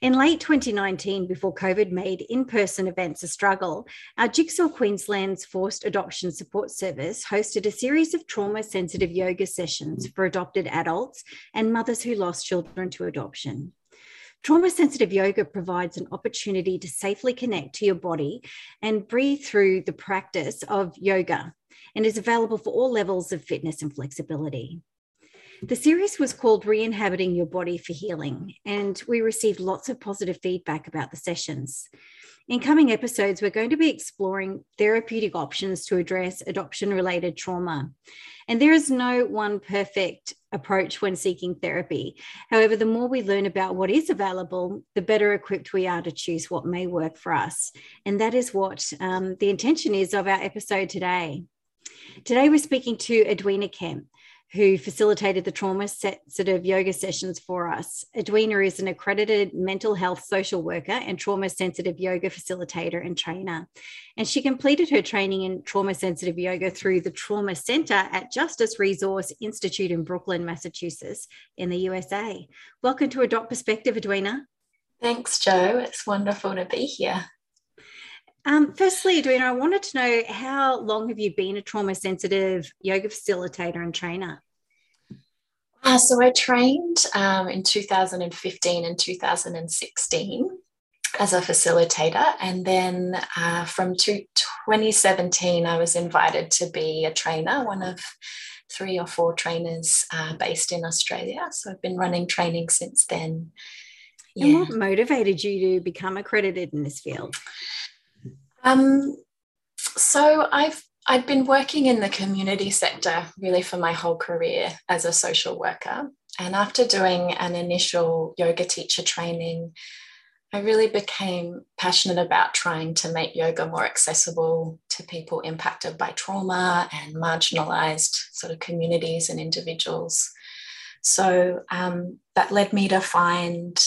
In late 2019, before COVID made in person events a struggle, our Jigsaw Queensland's Forced Adoption Support Service hosted a series of trauma sensitive yoga sessions for adopted adults and mothers who lost children to adoption. Trauma sensitive yoga provides an opportunity to safely connect to your body and breathe through the practice of yoga and is available for all levels of fitness and flexibility. The series was called Re Inhabiting Your Body for Healing, and we received lots of positive feedback about the sessions. In coming episodes, we're going to be exploring therapeutic options to address adoption related trauma. And there is no one perfect approach when seeking therapy. However, the more we learn about what is available, the better equipped we are to choose what may work for us. And that is what um, the intention is of our episode today. Today, we're speaking to Edwina Kemp who facilitated the trauma sensitive yoga sessions for us. Edwina is an accredited mental health social worker and trauma sensitive yoga facilitator and trainer. And she completed her training in trauma sensitive yoga through the Trauma Center at Justice Resource Institute in Brookline, Massachusetts, in the USA. Welcome to Adopt Perspective, Edwina. Thanks, Joe. It's wonderful to be here. Um, firstly, Edwina, I wanted to know how long have you been a trauma sensitive yoga facilitator and trainer? Uh, so I trained um, in 2015 and 2016 as a facilitator. And then uh, from two, 2017, I was invited to be a trainer, one of three or four trainers uh, based in Australia. So I've been running training since then. Yeah. And what motivated you to become accredited in this field? Um, so I've I'd been working in the community sector really for my whole career as a social worker. And after doing an initial yoga teacher training, I really became passionate about trying to make yoga more accessible to people impacted by trauma and marginalized sort of communities and individuals. So um, that led me to find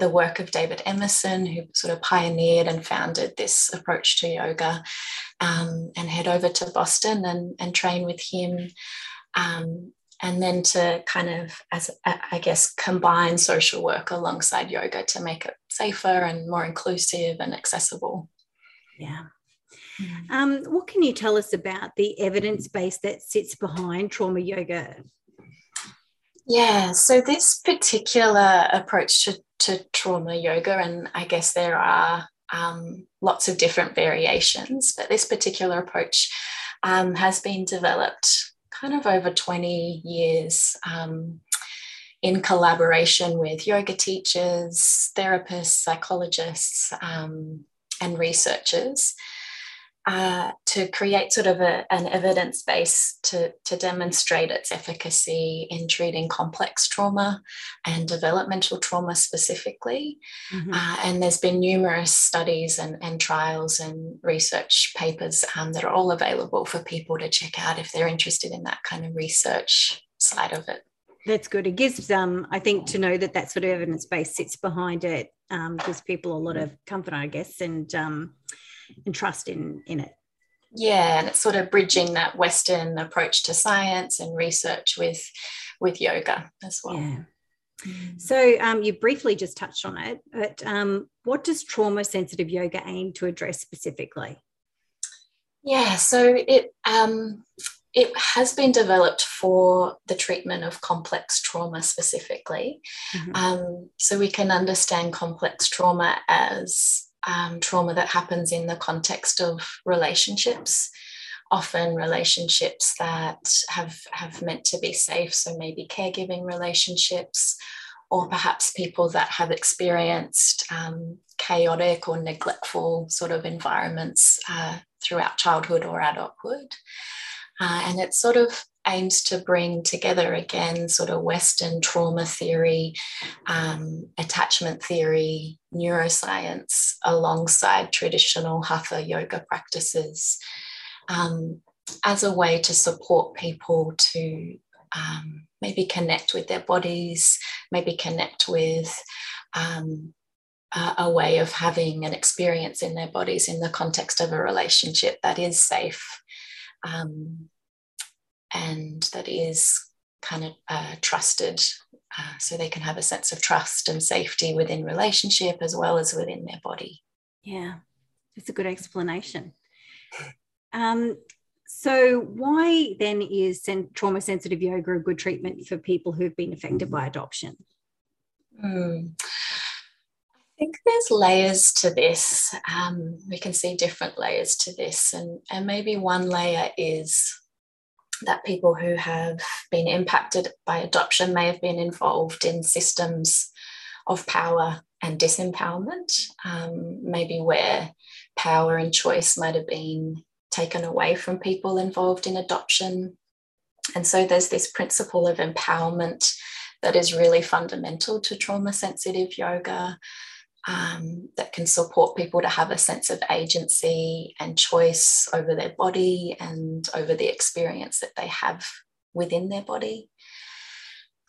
the work of David Emerson, who sort of pioneered and founded this approach to yoga, um, and head over to Boston and, and train with him. Um, and then to kind of, as I guess, combine social work alongside yoga to make it safer and more inclusive and accessible. Yeah. Hmm. Um, what can you tell us about the evidence base that sits behind trauma yoga? Yeah, so this particular approach to, to trauma yoga, and I guess there are um, lots of different variations, but this particular approach um, has been developed kind of over 20 years um, in collaboration with yoga teachers, therapists, psychologists, um, and researchers uh, to create sort of a, an evidence base to, to demonstrate its efficacy in treating complex trauma and developmental trauma specifically. Mm-hmm. Uh, and there's been numerous studies and, and trials and research papers um, that are all available for people to check out if they're interested in that kind of research side of it. That's good. It gives, um, I think, to know that that sort of evidence base sits behind it um, gives people a lot of comfort, I guess, and um, and trust in in it yeah and it's sort of bridging that western approach to science and research with with yoga as well yeah. So um, you briefly just touched on it, but um, what does trauma sensitive yoga aim to address specifically? Yeah, so it um, it has been developed for the treatment of complex trauma specifically. Mm-hmm. Um, so we can understand complex trauma as um, trauma that happens in the context of relationships, often relationships that have, have meant to be safe. So maybe caregiving relationships, or perhaps people that have experienced um, chaotic or neglectful sort of environments uh, throughout childhood or adulthood. Uh, and it's sort of aims to bring together again sort of Western trauma theory, um, attachment theory, neuroscience alongside traditional hatha yoga practices um, as a way to support people to um, maybe connect with their bodies, maybe connect with um, a, way of having an experience in their bodies in the context of a relationship that is safe. Um, and that is kind of uh, trusted uh, so they can have a sense of trust and safety within relationship as well as within their body. Yeah it's a good explanation. Um, so why then is trauma sensitive yoga a good treatment for people who've been affected by adoption? Mm think there's layers to this. Um, we can see different layers to this, and, and maybe one layer is that people who have been impacted by adoption may have been involved in systems of power and disempowerment, um, maybe where power and choice might have been taken away from people involved in adoption. And so there's this principle of empowerment that is really fundamental to trauma sensitive yoga um, that can support people to have a sense of agency and choice over their body and over the experience that they have within their body.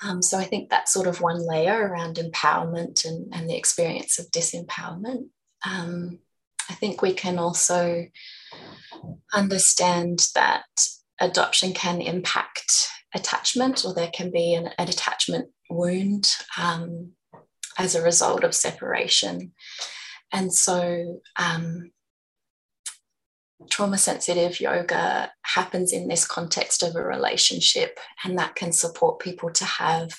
Um, so I think that's sort of one layer around empowerment and, and the experience of disempowerment. Um, I think we can also understand that adoption can impact attachment, or there can be an, an attachment wound um, as a result of separation. And so, um, trauma sensitive yoga happens in this context of a relationship, and that can support people to have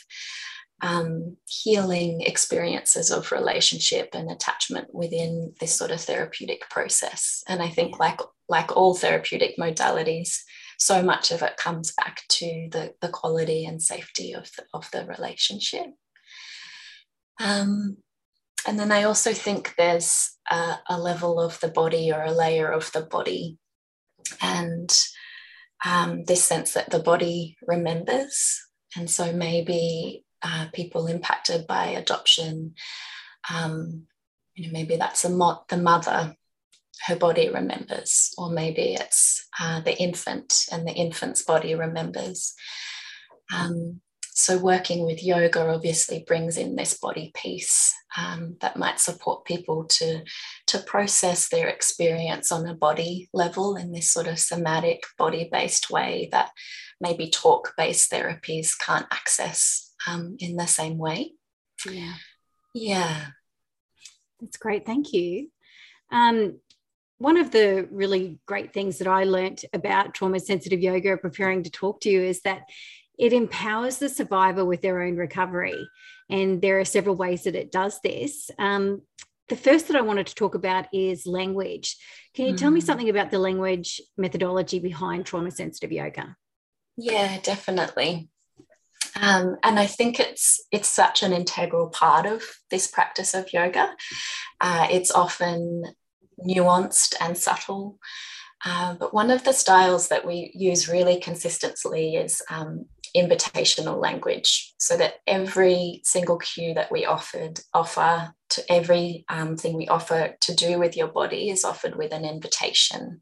um, healing experiences of relationship and attachment within this sort of therapeutic process. And I think, like like all therapeutic modalities, so much of it comes back to the, the quality and safety of the, of the relationship. Um, and then I also think there's a, a, level of the body or a layer of the body, and um, this sense that the body remembers. And so maybe uh, people impacted by adoption, um, you know, maybe that's mo- the mother, her body remembers, or maybe it's uh, the infant and the infant's body remembers. Um, so, working with yoga obviously brings in this body piece um, that might support people to, to process their experience on a body level in this sort of somatic, body based way that maybe talk based therapies can't access um, in the same way. Yeah. Yeah. That's great. Thank you. Um, one of the really great things that I learned about trauma sensitive yoga preparing to talk to you is that it empowers the survivor with their own recovery. And there are several ways that it does this. Um, the first that I wanted to talk about is language. Can you mm. tell me hmm. something about the language methodology behind trauma sensitive yoga? Yeah, definitely. Um, and I think it's it's such an integral part of this practice of yoga. Uh, it's often nuanced and subtle. Uh, but one of the styles that we use really consistently is um, invitational language so that every single cue that we offered offer to every um, thing we offer to do with your body is offered with an invitation.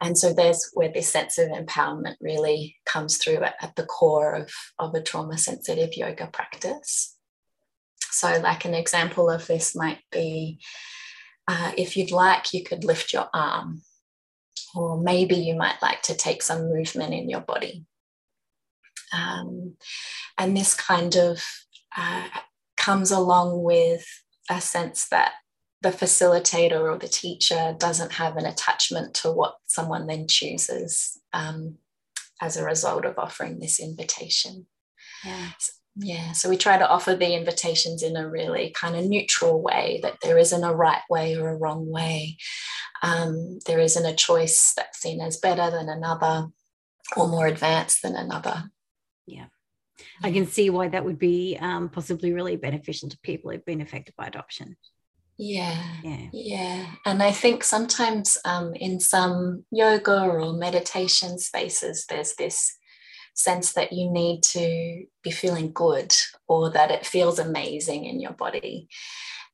And so there's where this sense of empowerment really comes through at, at the core of, of a trauma sensitive yoga practice. So like an example of this might be uh, if you'd like you could lift your arm or maybe you might like to take some movement in your body um, and this kind of uh, comes along with a sense that the facilitator or the teacher doesn't have an attachment to what someone then chooses um, as a result of offering this invitation. Yeah. Yeah, so we try to offer the invitations in a really kind of neutral way that there isn't a right way or a wrong way. Um, there isn't a choice that's seen as better than another or more advanced than another. Yeah. I can see why that would be um, possibly really beneficial to people who've been affected by adoption. Yeah, yeah, yeah. And I think sometimes um, in some yoga or meditation spaces, there's this sense that you need to be feeling good or that it feels amazing in your body.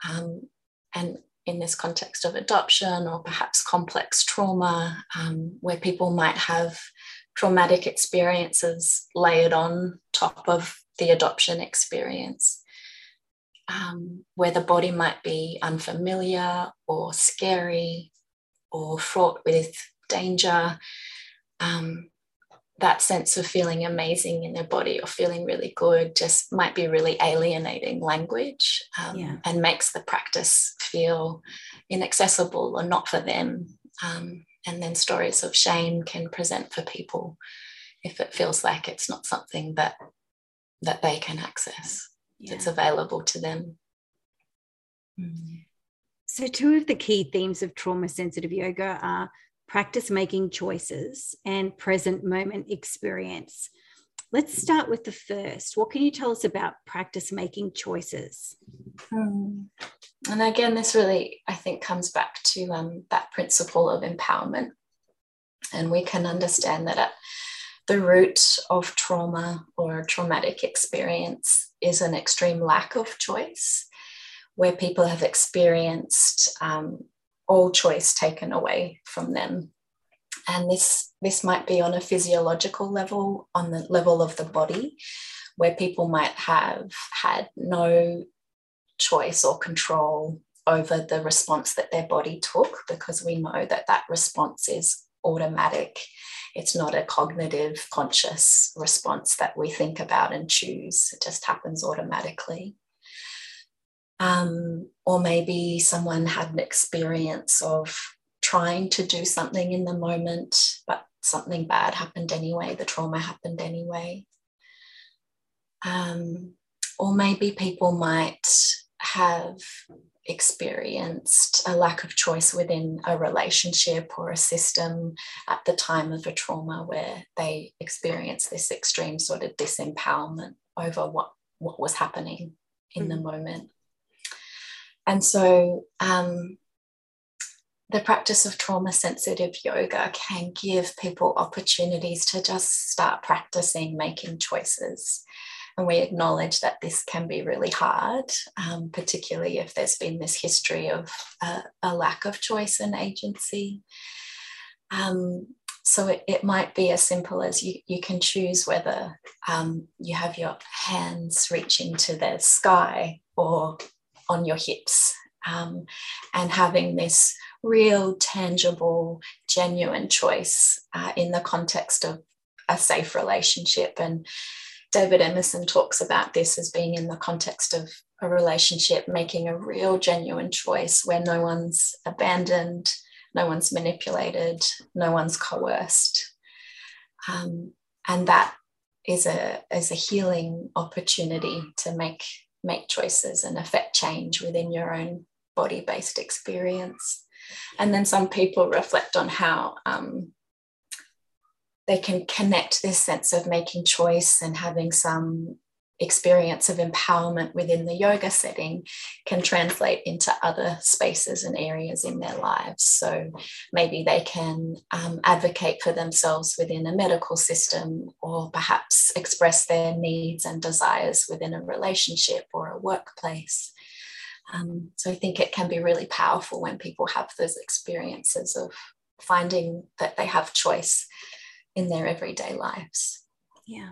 Um, and in this context of adoption or perhaps complex trauma, um, where people might have traumatic experiences layered on top of the adoption experience, um, where the body might be unfamiliar or scary or fraught with danger. Um, that sense of feeling amazing in their body or feeling really good just might be really alienating language um, yeah. and makes the practice feel inaccessible or not for them. Um, and then stories of shame can present for people if it feels like it's not something that that they can access. Yeah. It's available to them. Mm. So, two of the key themes of trauma sensitive yoga are practice making choices, and present moment experience. Let's start with the first. What can you tell us about practice making choices? Hmm. And again, this really, I think, comes back to um, that principle of empowerment. And we can understand that at the root of trauma or traumatic experience is an extreme lack of choice, where people have experienced um, all choice taken away from them. And this, this might be on a physiological level, on the level of the body, where people might have had no choice or control over the response that their body took, because we know that that response is automatic. It's not a cognitive, conscious response that we think about and choose, it just happens automatically. Um, or maybe someone had an experience of trying to do something in the moment, but something bad happened anyway, the trauma happened anyway. Um, or maybe people might have experienced a lack of choice within a relationship or a system at the time of a trauma where they experience this extreme sort of disempowerment over what, what was happening in mm-hmm. the moment. And so um, the practice of trauma sensitive yoga can give people opportunities to just start practicing making choices. And we acknowledge that this can be really hard, um, particularly if there's been this history of uh, a lack of choice and agency. Um, so it, it, might be as simple as you, you can choose whether um, you have your hands reaching to the sky or on your hips um, and having this real, tangible, genuine choice uh, in the context of a safe relationship. And David Emerson talks about this as being in the context of a relationship, making a real, genuine choice where no one's abandoned, no one's manipulated, no one's coerced. Um, and that is a, is a healing opportunity to make make choices and affect change within your own body based experience. And then some people reflect on how um, they can connect this sense of making choice and having some experience of empowerment within the yoga setting can translate into other spaces and areas in their lives. So maybe they can um, advocate for themselves within a medical system, or perhaps express their needs and desires within a relationship or a workplace. Um, so I think it can be really powerful when people have those experiences of finding that they have choice in their everyday lives. Yeah.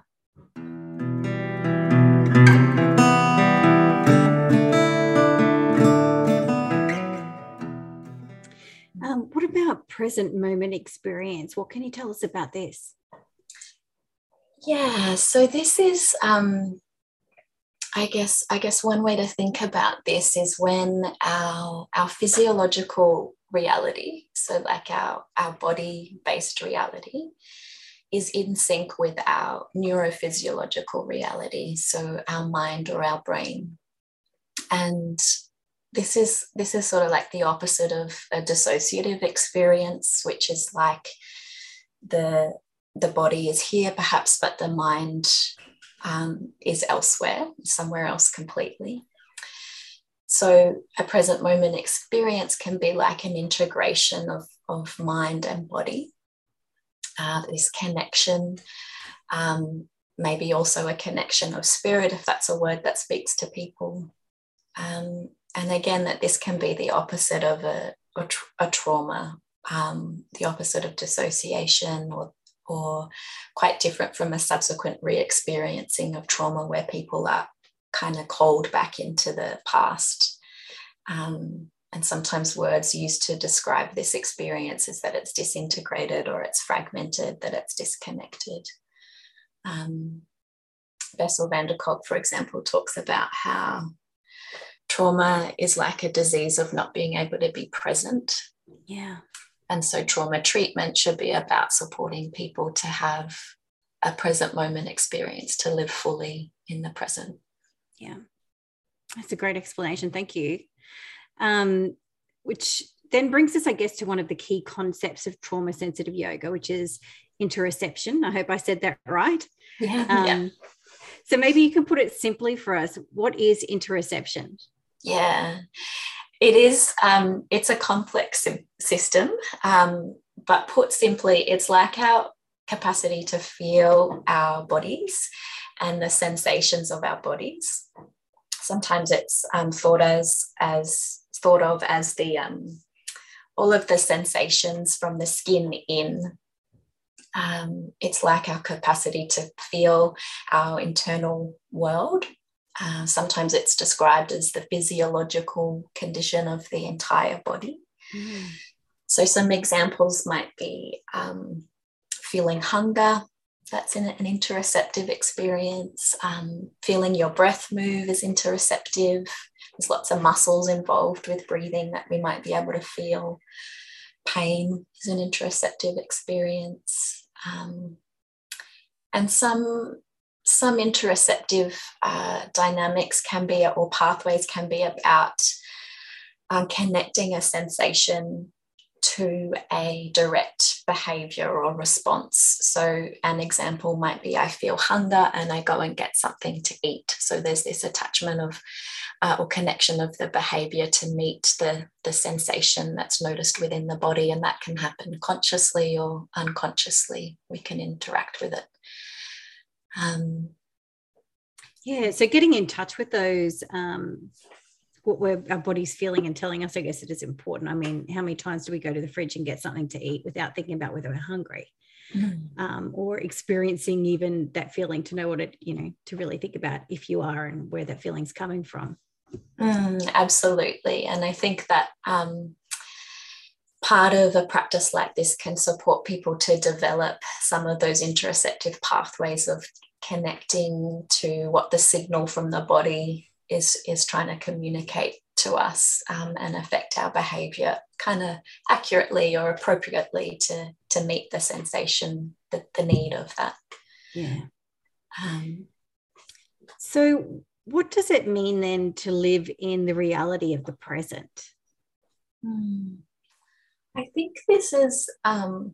Um, what about present moment experience? What can you tell us about this? Yeah, so this is um, I guess I guess one way to think about this is when our our physiological reality, so like our our body based reality, is in sync with our neurophysiological reality, so our mind or our brain, and this is this is sort of like the opposite of a dissociative experience, which is like the the body is here perhaps, but the mind um, is elsewhere, somewhere else completely. So, a present moment experience can be like an integration of, of mind and body, uh, this connection, um, maybe also a connection of spirit, if that's a word that speaks to people. Um, and again, that this can be the opposite of a, a, tra- a trauma, um, the opposite of dissociation or or quite different from a subsequent re experiencing of trauma where people are kind of called back into the past. Um, and sometimes words used to describe this experience is that it's disintegrated or it's fragmented, that it's disconnected. Um, Bessel van der Kolk, for example, talks about how trauma is like a disease of not being able to be present. Yeah. And so trauma treatment should be about supporting people to have a present moment experience, to live fully in the present. Yeah. That's a great explanation. Thank you. Um, which then brings us, I guess, to one of the key concepts of trauma sensitive yoga, which is interoception. I hope I said that right. Yeah. Um, yeah. So maybe you can put it simply for us. What is interoception? Yeah it is um, it's a complex system um, but put simply it's like our capacity to feel our bodies and the sensations of our bodies. Sometimes it's um, thought as as thought of as the um, all of the sensations from the skin in. Um, it's like our capacity to feel our internal world uh, sometimes it's described as the physiological condition of the entire body. Mm. So, some examples might be um, feeling hunger, that's an, an interoceptive experience. Um, feeling your breath move is interoceptive. There's lots of muscles involved with breathing that we might be able to feel. Pain is an interoceptive experience. Um, and some some interoceptive uh, dynamics can be, or pathways can be about um, connecting a sensation to a direct behavior or response. So, an example might be I feel hunger and I go and get something to eat. So, there's this attachment of uh, or connection of the behavior to meet the, the sensation that's noticed within the body, and that can happen consciously or unconsciously. We can interact with it. Um, yeah, so getting in touch with those, um, what we're, our body's feeling and telling us, I guess it is important. I mean, how many times do we go to the fridge and get something to eat without thinking about whether we're hungry? Mm. Um, or experiencing even that feeling to know what it, you know, to really think about if you are and where that feeling's coming from. Mm, absolutely. And I think that um, part of a practice like this can support people to develop some of those interoceptive pathways of connecting to what the signal from the body is is trying to communicate to us um, and affect our behavior kind of accurately or appropriately to to meet the sensation the, the need of that. Yeah. Um, so what does it mean then to live in the reality of the present? Hmm. I think this is um,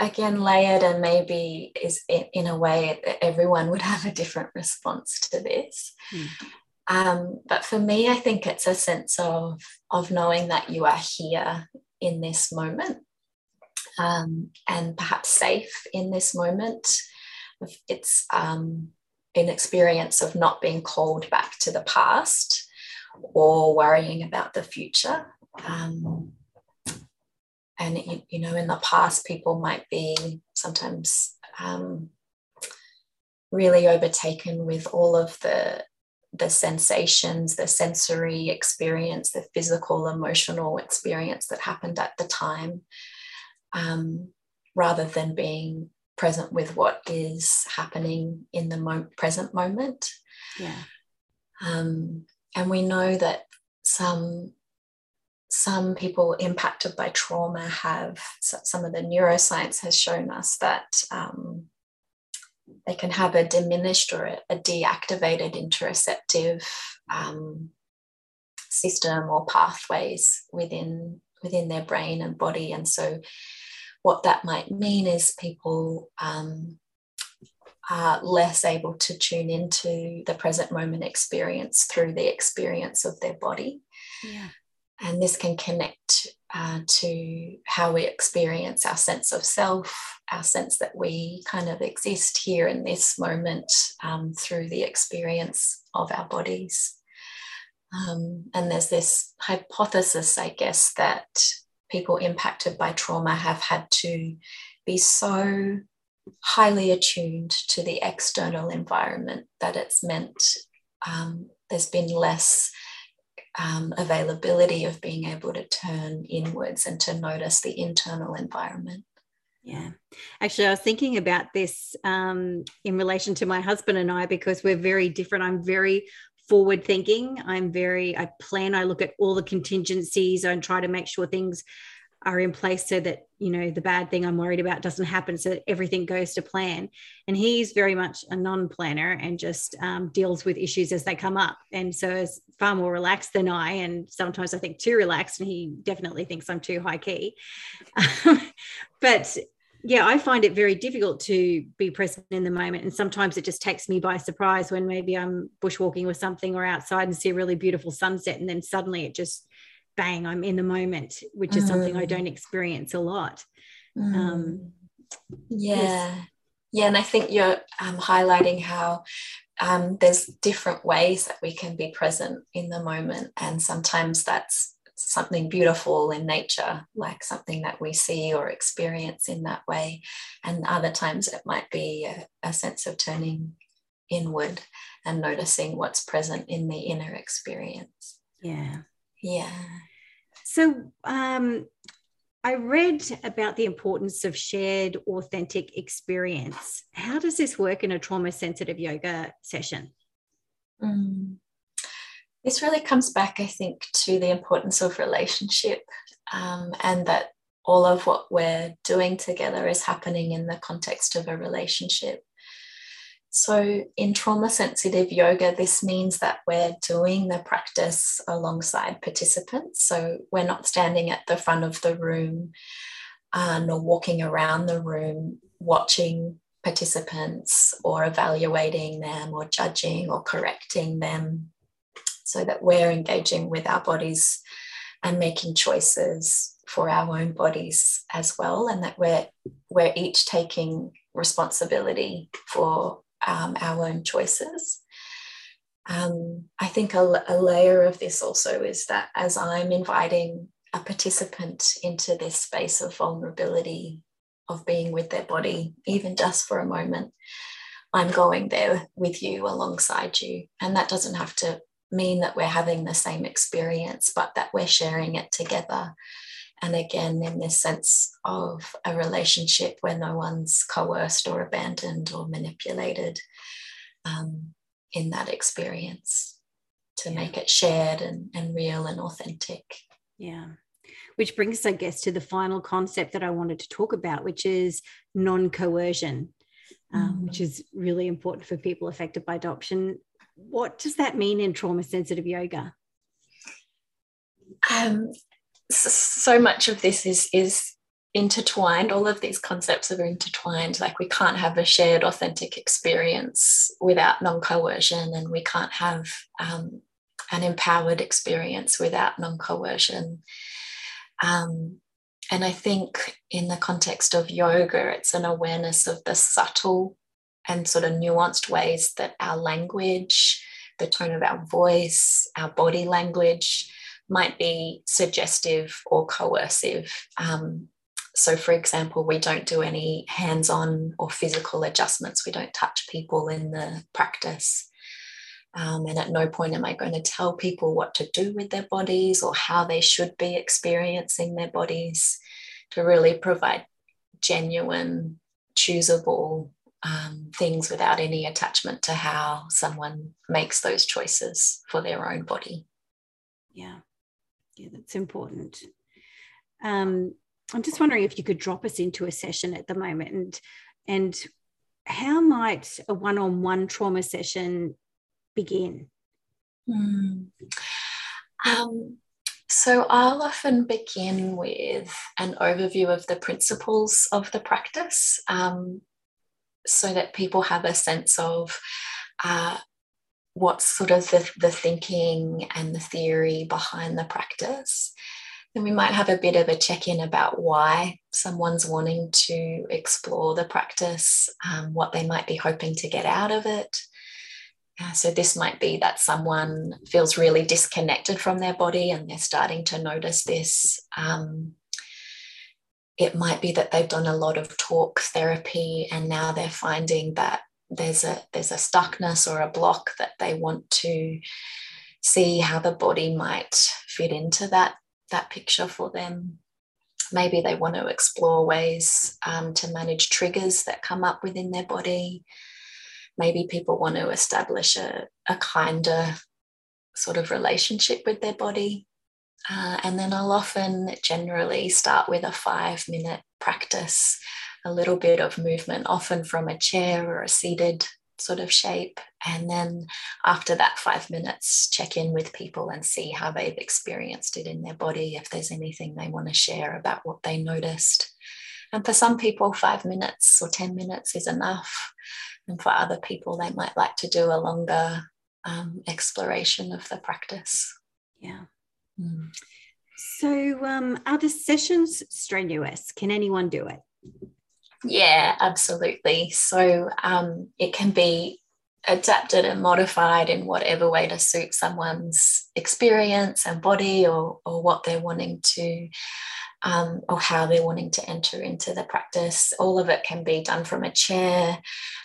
again layered and maybe is in a way everyone would have a different response to this. Mm. Um, but for me, I think it's a sense of of knowing that you are here in this moment um, and perhaps safe in this moment. It's um, an experience of not being called back to the past or worrying about the future. Um, and, you know, in the past, people might be sometimes um, really overtaken with all of the the sensations, the sensory experience, the physical, emotional experience that happened at the time, um, rather than being present with what is happening in the mo- present moment. Yeah. Um, and we know that some some people impacted by trauma have some of the neuroscience has shown us that um, they can have a diminished or a, deactivated interoceptive um, system or pathways within within their brain and body. And so what that might mean is people um, are less able to tune into the present moment experience through the experience of their body. Yeah and this can connect uh, to how we experience our sense of self, our sense that we kind of exist here in this moment um, through the experience of our bodies. Um, and there's this hypothesis, I guess, that people impacted by trauma have had to be so highly attuned to the external environment that it's meant um, there's been less um, availability of being able to turn inwards and to notice the internal environment. Yeah. Actually, I was thinking about this um, in relation to my husband and I because we're very different. I'm very forward thinking. I'm very, I plan, I look at all the contingencies and try to make sure things are in place so that you know the bad thing i'm worried about doesn't happen so that everything goes to plan. And he's very much a non-planner and just um, deals with issues as they come up. And so is far more relaxed than i and sometimes i think too relaxed and he definitely thinks i'm too high key. But yeah i find it very difficult to be present in the moment and sometimes it just takes me by surprise when maybe i'm bushwalking or something or outside and see a really beautiful sunset and then suddenly it just bang, I'm in the moment, which is mm. something I mm. don't experience a lot. Mm. Um, yeah. Yes. Yeah. And I think you're um, highlighting how um, there's different ways that we can be present in the moment. And sometimes that's something beautiful in nature, like something that we see or experience in that way. And other times it might be a, a sense of turning inward and noticing what's present in the inner experience. Yeah. Yeah. So, um, I read about the importance of shared authentic experience. How does this work in a trauma sensitive yoga session? Mm. This really comes back, I think, to the importance of relationship um, and that all of what we're doing together is happening in the context of a relationship. So, in trauma sensitive yoga, this means that we're doing the practice alongside participants. So, we're not standing at the front of the room uh, nor walking around the room watching participants or evaluating them or judging or correcting them, so that we're engaging with our bodies and making choices for our own bodies as well, and that we're, we're each taking responsibility for um, our own choices. Um, I think a, a layer of this also is that as I'm inviting a participant into this space of vulnerability, of being with their body, even just for a moment, I'm going there with you alongside you. And that doesn't have to mean that we're having the same experience, but that we're sharing it together. And again, in this sense of a relationship where no one's coerced or abandoned or manipulated um, in that experience to yeah. make it shared and, and real and authentic. Yeah. Which brings us, I guess, to the final concept that I wanted to talk about, which is non coercion, um, mm. which is really important for people affected by adoption. What does that mean in trauma sensitive yoga? Um, so much of this is is intertwined. All of these concepts are intertwined. Like we can't have a shared authentic experience without non-coercion and we can't have um, an empowered experience without non-coercion. Um, and i think in the context of yoga it's an awareness of the subtle and sort of nuanced ways that our language the tone of our voice our body language might be suggestive or coercive. Um, so, for example, we don't do any hands on or physical adjustments, we don't touch people in the practice. Um, and at no point am I going to tell people what to do with their bodies or how they should be experiencing their bodies to really provide genuine, choosable um, things without any attachment to how someone makes those choices for their own body. Yeah, yeah, that's important. Um, I'm just wondering if you could drop us into a session at the moment and and how might a one-on-one trauma session begin? Mm. Um, so I'll often begin with an overview of the principles of the practice um, so that people have a sense of uh, what's sort of the, the thinking and the theory behind the practice. Then we might have a bit of a check in about why someone's wanting to explore the practice, um, what they might be hoping to get out of it. Uh, so, this might be that someone feels really disconnected from their body and they're starting to notice this. Um, it might be that they've done a lot of talk therapy and now they're finding that there's a there's a stuckness or a block that they want to see how the body might fit into that that picture for them. Maybe they want to explore ways um, to manage triggers that come up within their body. Maybe people want to establish a, a kinder sort of relationship with their body. Uh, and then I'll often generally start with a five minute practice, a little bit of movement, often from a chair or a seated sort of shape. And then after that five minutes, check in with people and see how they've experienced it in their body, if there's anything they want to share about what they noticed. And for some people, five minutes or 10 minutes is enough. And for other people, they might like to do a longer um, exploration of the practice. Yeah. Mm. So, um, are the sessions strenuous? Can anyone do it? Yeah, absolutely. So, um, it can be adapted and modified in whatever way to suit someone's experience and body or, or what they're wanting to um, or how they're wanting to enter into the practice. All of it can be done from a chair,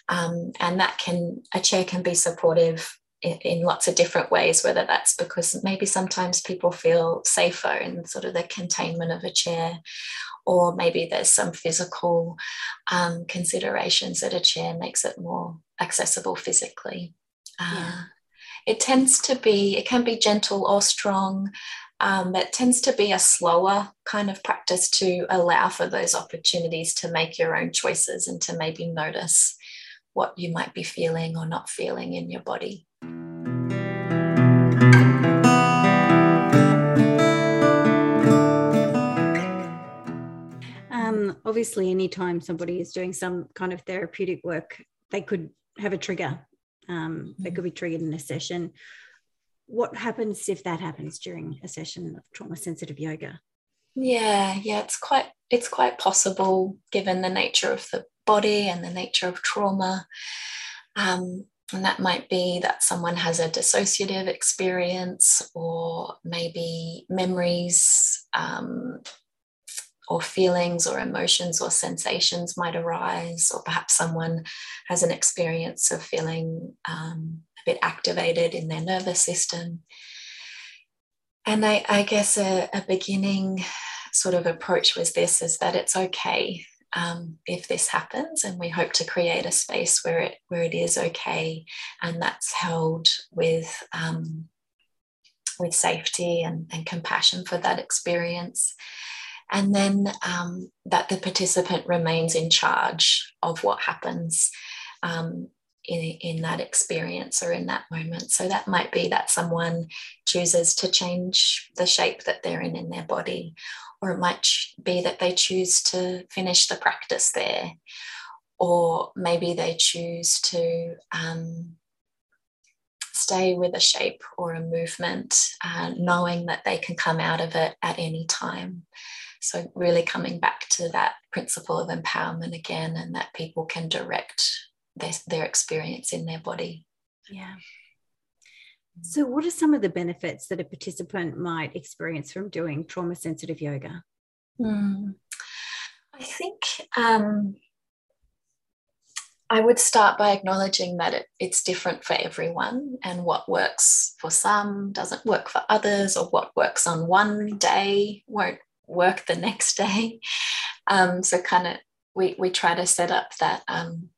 um, and that can a chair can be supportive in, in, lots of different ways, whether that's because maybe sometimes people feel safer in sort of the containment of a chair, or maybe there's some physical um, considerations that a chair makes it more accessible physically. Uh, yeah. It tends to be, it can be gentle or strong. Um, it tends to be a slower kind of practice to allow for those opportunities to make your own choices and to maybe notice what you might be feeling or not feeling in your body. Obviously, anytime somebody is doing some kind of therapeutic work, they could have a trigger. Um, they could be triggered in a session. What happens if that happens during a session of trauma sensitive yoga? Yeah, yeah, it's quite it's quite possible given the nature of the body and the nature of trauma. Um, and that might be that someone has a dissociative experience or maybe memories um, or feelings or emotions or sensations might arise, or perhaps someone has an experience of feeling um, a bit activated in their nervous system. And I, I guess a, a beginning sort of approach was this is that it's okay um, if this happens and we hope to create a space where it where it is okay and that's held with um, with safety and, and compassion for that experience and then um, that the participant remains in charge of what happens um, in, in that experience or in that moment. So that might be that someone chooses to change the shape that they're in in their body, or it might be that they choose to finish the practice there, or maybe they choose to um, stay with a shape or a movement, uh, knowing that they can come out of it at any time. So, really coming back to that principle of empowerment again, and that people can direct their, their experience in their body. Yeah. So, what are some of the benefits that a participant might experience from doing trauma sensitive yoga? Mm. I think um, I would start by acknowledging that it, it's different for everyone, and what works for some doesn't work for others, or what works on one day won't work the next day. Um, so, kind of, we, we try to set up that um,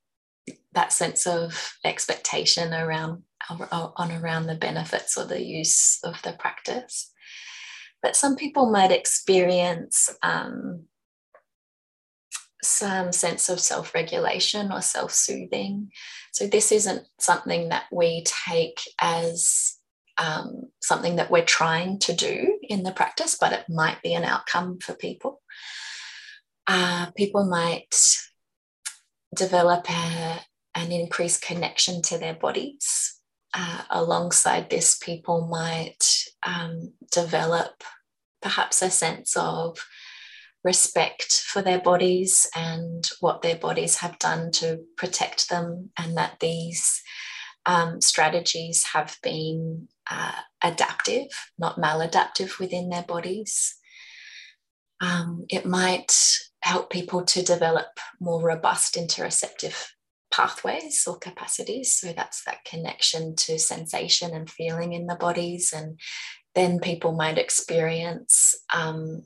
that sense of expectation around on around the benefits or the use of the practice. But some people might experience um, some sense of self regulation or self soothing. So, this isn't something that we take as um, something that we're trying to do in the practice, but it might be an outcome for people. Uh, people might develop a, an increased connection to their bodies. Uh, alongside this, people might um, develop perhaps a sense of respect for their bodies and what their bodies have done to protect them, and that these um, strategies have been uh, adaptive, not maladaptive within their bodies. Um, it might help people to develop more robust interoceptive pathways or capacities. So that's that connection to sensation and feeling in the bodies. And then people might experience um,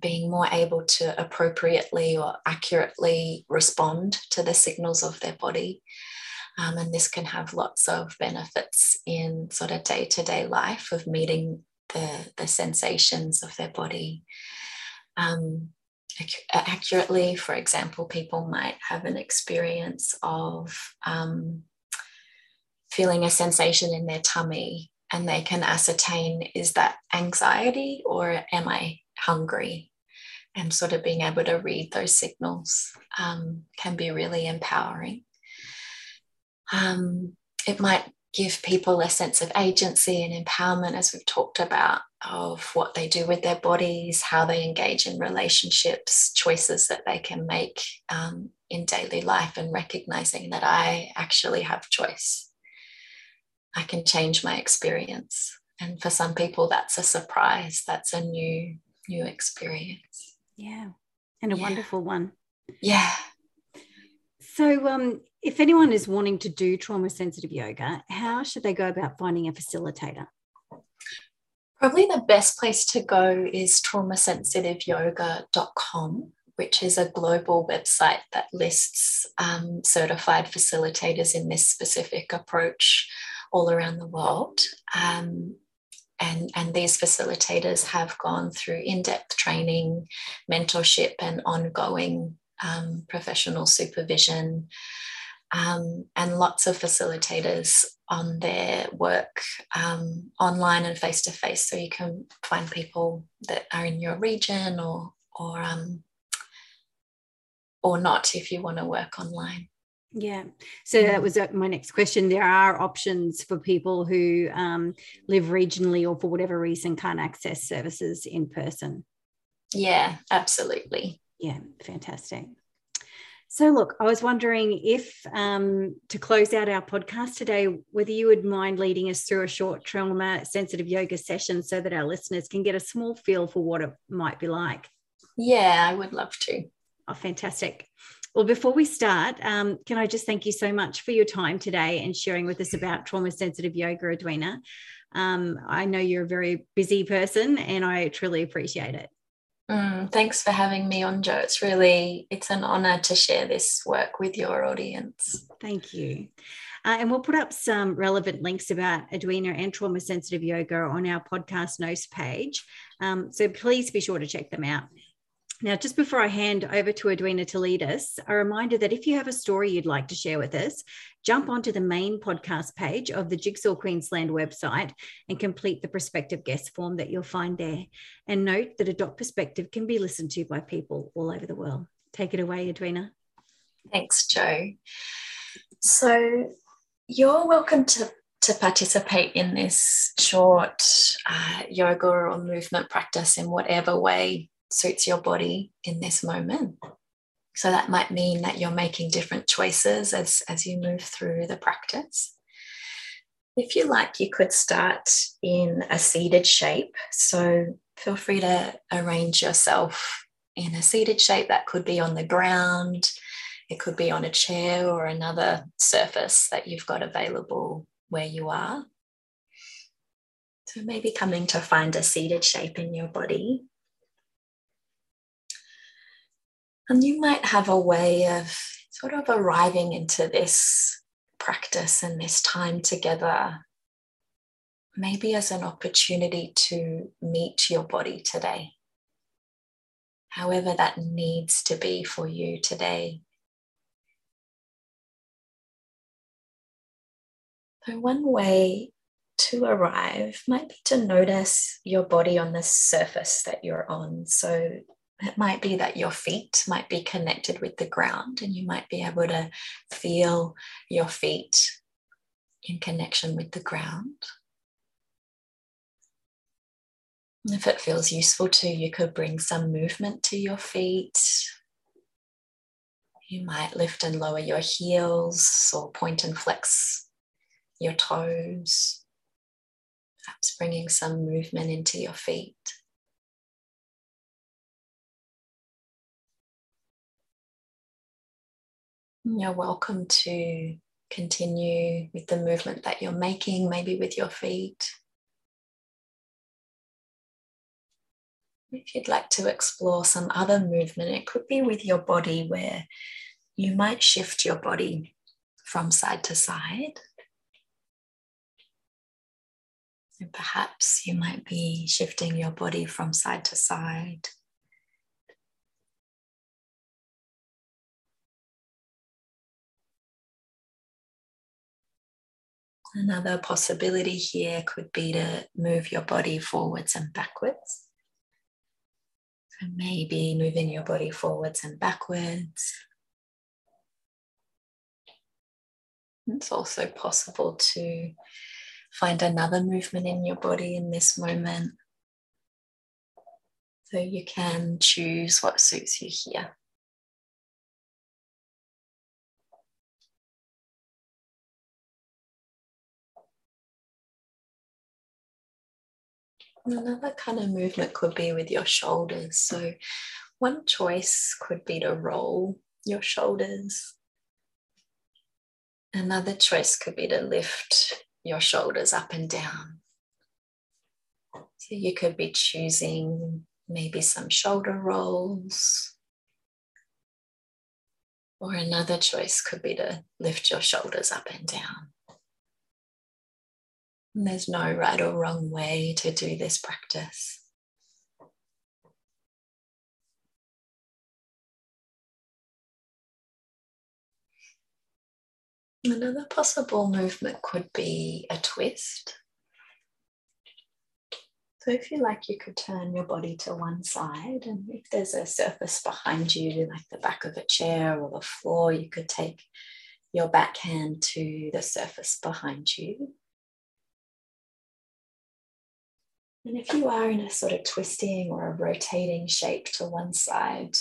being more able to appropriately or accurately respond to the signals of their body. Um, and this can have lots of benefits in sort of day to day life of meeting the, the sensations of their body. Um, accurately, for example, people might have an experience of um, feeling a sensation in their tummy and they can ascertain is that anxiety or am I hungry? And sort of being able to read those signals um, can be really empowering. Um, it might give people a sense of agency and empowerment, as we've talked about, of what they do with their bodies, how they engage in relationships, choices that they can make um, in daily life, and recognizing that I actually have choice. I can change my experience. And for some people, that's a surprise. That's a new, new experience. Yeah. And a yeah. wonderful one. Yeah. So, um, if anyone is wanting to do trauma sensitive yoga, how should they go about finding a facilitator? Probably the best place to go is traumasensitiveyoga.com, which is a global website that lists um, certified facilitators in this specific approach all around the world. Um, and, and these facilitators have gone through in depth training, mentorship, and ongoing um, professional supervision. Um, and lots of facilitators on their work um, online and face to face. So you can find people that are in your region or or um, or not if you want to work online. Yeah. So that was uh, my next question. There are options for people who um, live regionally or for whatever reason can't access services in person. Yeah, absolutely. Yeah, fantastic. So, look, I was wondering if um, to close out our podcast today, whether you would mind leading us through a short trauma sensitive yoga session so that our listeners can get a small feel for what it might be like. Yeah, I would love to. Oh, fantastic. Well, before we start, um, can I just thank you so much for your time today and sharing with us about trauma sensitive yoga, Edwina. Um, I know you're a very busy person and I truly appreciate it. Mm, thanks for having me on, Jo. It's really it's an honor to share this work with your audience. Thank you. Uh, and we'll put up some relevant links about Edwina and trauma sensitive yoga on our podcast notes page. Um, so please be sure to check them out. Now, just before I hand over to Edwina to lead us, a reminder that if you have a story you'd like to share with us, jump onto the main podcast page of the Jigsaw Queensland website and complete the prospective guest form that you'll find there. And note that Adopt Perspective can be listened to by people all over the world. Take it away, Edwina. Thanks, Joe. So, you're welcome to to participate in this short uh, yoga or movement practice in whatever way suits your body in this moment. So that might mean that you're making different choices as, as you move through the practice. If you like, you could start in a seated shape. So feel free to arrange yourself in a seated shape that could be on the ground, it could be on a chair or another surface that you've got available where you are. So maybe coming to find a seated shape in your body. And you might have a way of sort of arriving into this practice and this time together, maybe as an opportunity to meet your body today, however that needs to be for you today. So, one way to arrive might be to notice your body on the surface that you're on. So, it might be that your feet might be connected with the ground and you might be able to feel your feet in connection with the ground. And if it feels useful to, you could bring some movement to your feet. You might lift and lower your heels or point and flex your toes, perhaps bringing some movement into your feet. You're welcome to continue with the movement that you're making, maybe with your feet. If you'd like to explore some other movement, it could be with your body where you might shift your body from side to side. And perhaps you might be shifting your body from side to side. Another possibility here could be to move your body forwards and backwards. So maybe moving your body forwards and backwards. It's also possible to find another movement in your body in this moment. So you can choose what suits you here. Another kind of movement could be with your shoulders. So, one choice could be to roll your shoulders. Another choice could be to lift your shoulders up and down. So, you could be choosing maybe some shoulder rolls. Or another choice could be to lift your shoulders up and down. And there's no right or wrong way to do this practice. Another possible movement could be a twist. So, if you like, you could turn your body to one side, and if there's a surface behind you, like the back of a chair or the floor, you could take your backhand to the surface behind you And if you are in a sort of twisting or a rotating shape to one side,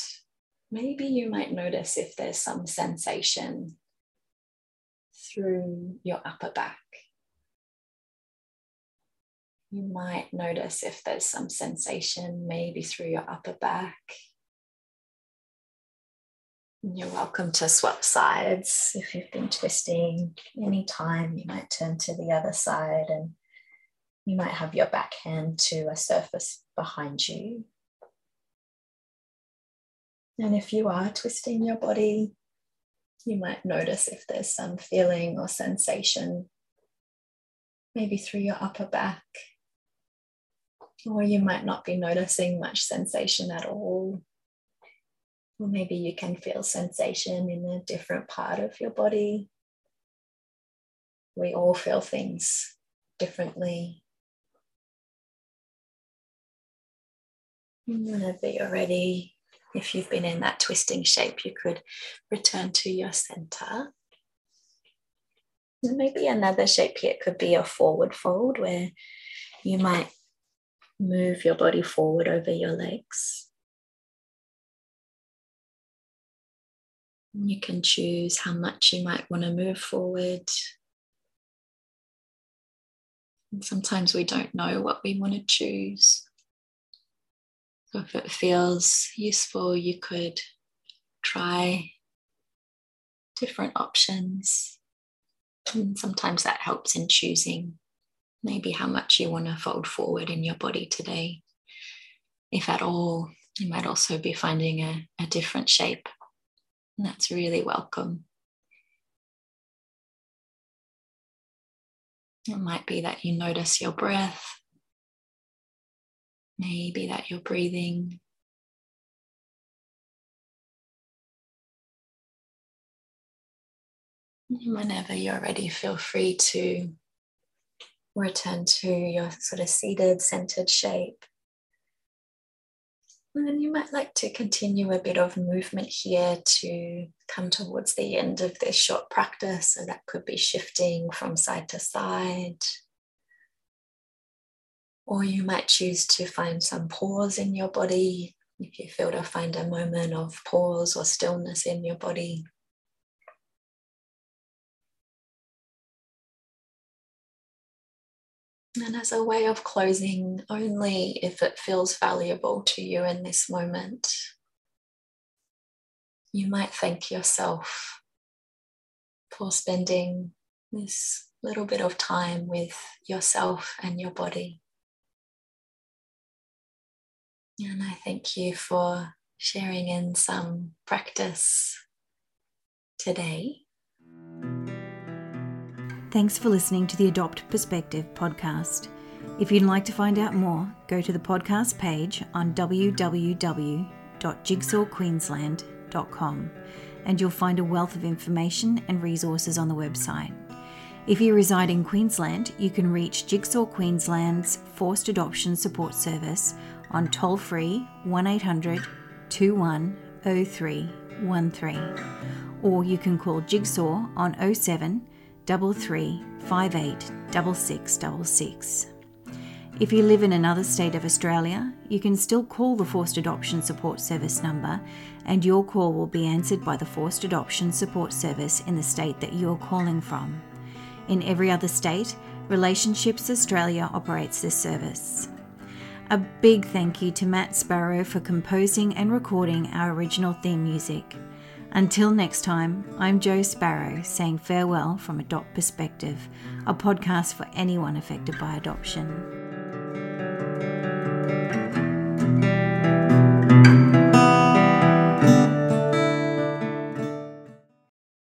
maybe you might notice if there's some sensation through your upper back. You might notice if there's some sensation maybe through your upper back. You're welcome to swap sides if you've been twisting anytime. You might turn to the other side and you might have your backhand to a surface behind you. And if you are twisting your body, you might notice if there's some feeling or sensation, maybe through your upper back. Or you might not be noticing much sensation at all. Or maybe you can feel sensation in a different part of your body. We all feel things differently. Mm, Whenever you're ready, if you've been in that twisting shape, you could return to your center. Maybe another shape here could be a forward fold where you might move your body forward over your legs. You can choose how much you might want to move forward. And sometimes we don't know what we want to choose. If it feels useful, you could try different options. And sometimes that helps in choosing maybe how much you want to fold forward in your body today. If at all, you might also be finding a, a different shape And that's really welcome. It might be that you notice your breath, maybe that you're breathing. Whenever you're ready, feel free to return to your sort of seated, centered shape. And then you might like to continue a bit of movement here to come towards the end of this short practice. So that could be shifting from side to side. Or you might choose to find some pause in your body if you feel to find a moment of pause or stillness in your body. And as a way of closing, only if it feels valuable to you in this moment, you might thank yourself for spending this little bit of time with yourself and your body. And I thank you for sharing in some practice today. Thanks for listening to the Adopt Perspective podcast. If you'd like to find out more, go to the podcast page on www.jigsawqueensland.com and you'll find a wealth of information and resources on the website. If you reside in Queensland, you can reach Jigsaw Queensland's Forced Adoption Support Service on toll free 1800 210313 or you can call Jigsaw on 07 double three five eight double six double six. If you live in another state of Australia, you can still call the Forced Adoption Support Service number, and your call will be answered by the Forced Adoption Support Service in the state that you're calling from. In every other state, Relationships Australia operates this service. A big thank you to Matt Sparrow for composing and recording our original theme music. Until next time, I'm Joe Sparrow saying farewell from Adopt Perspective, a podcast for anyone affected by adoption.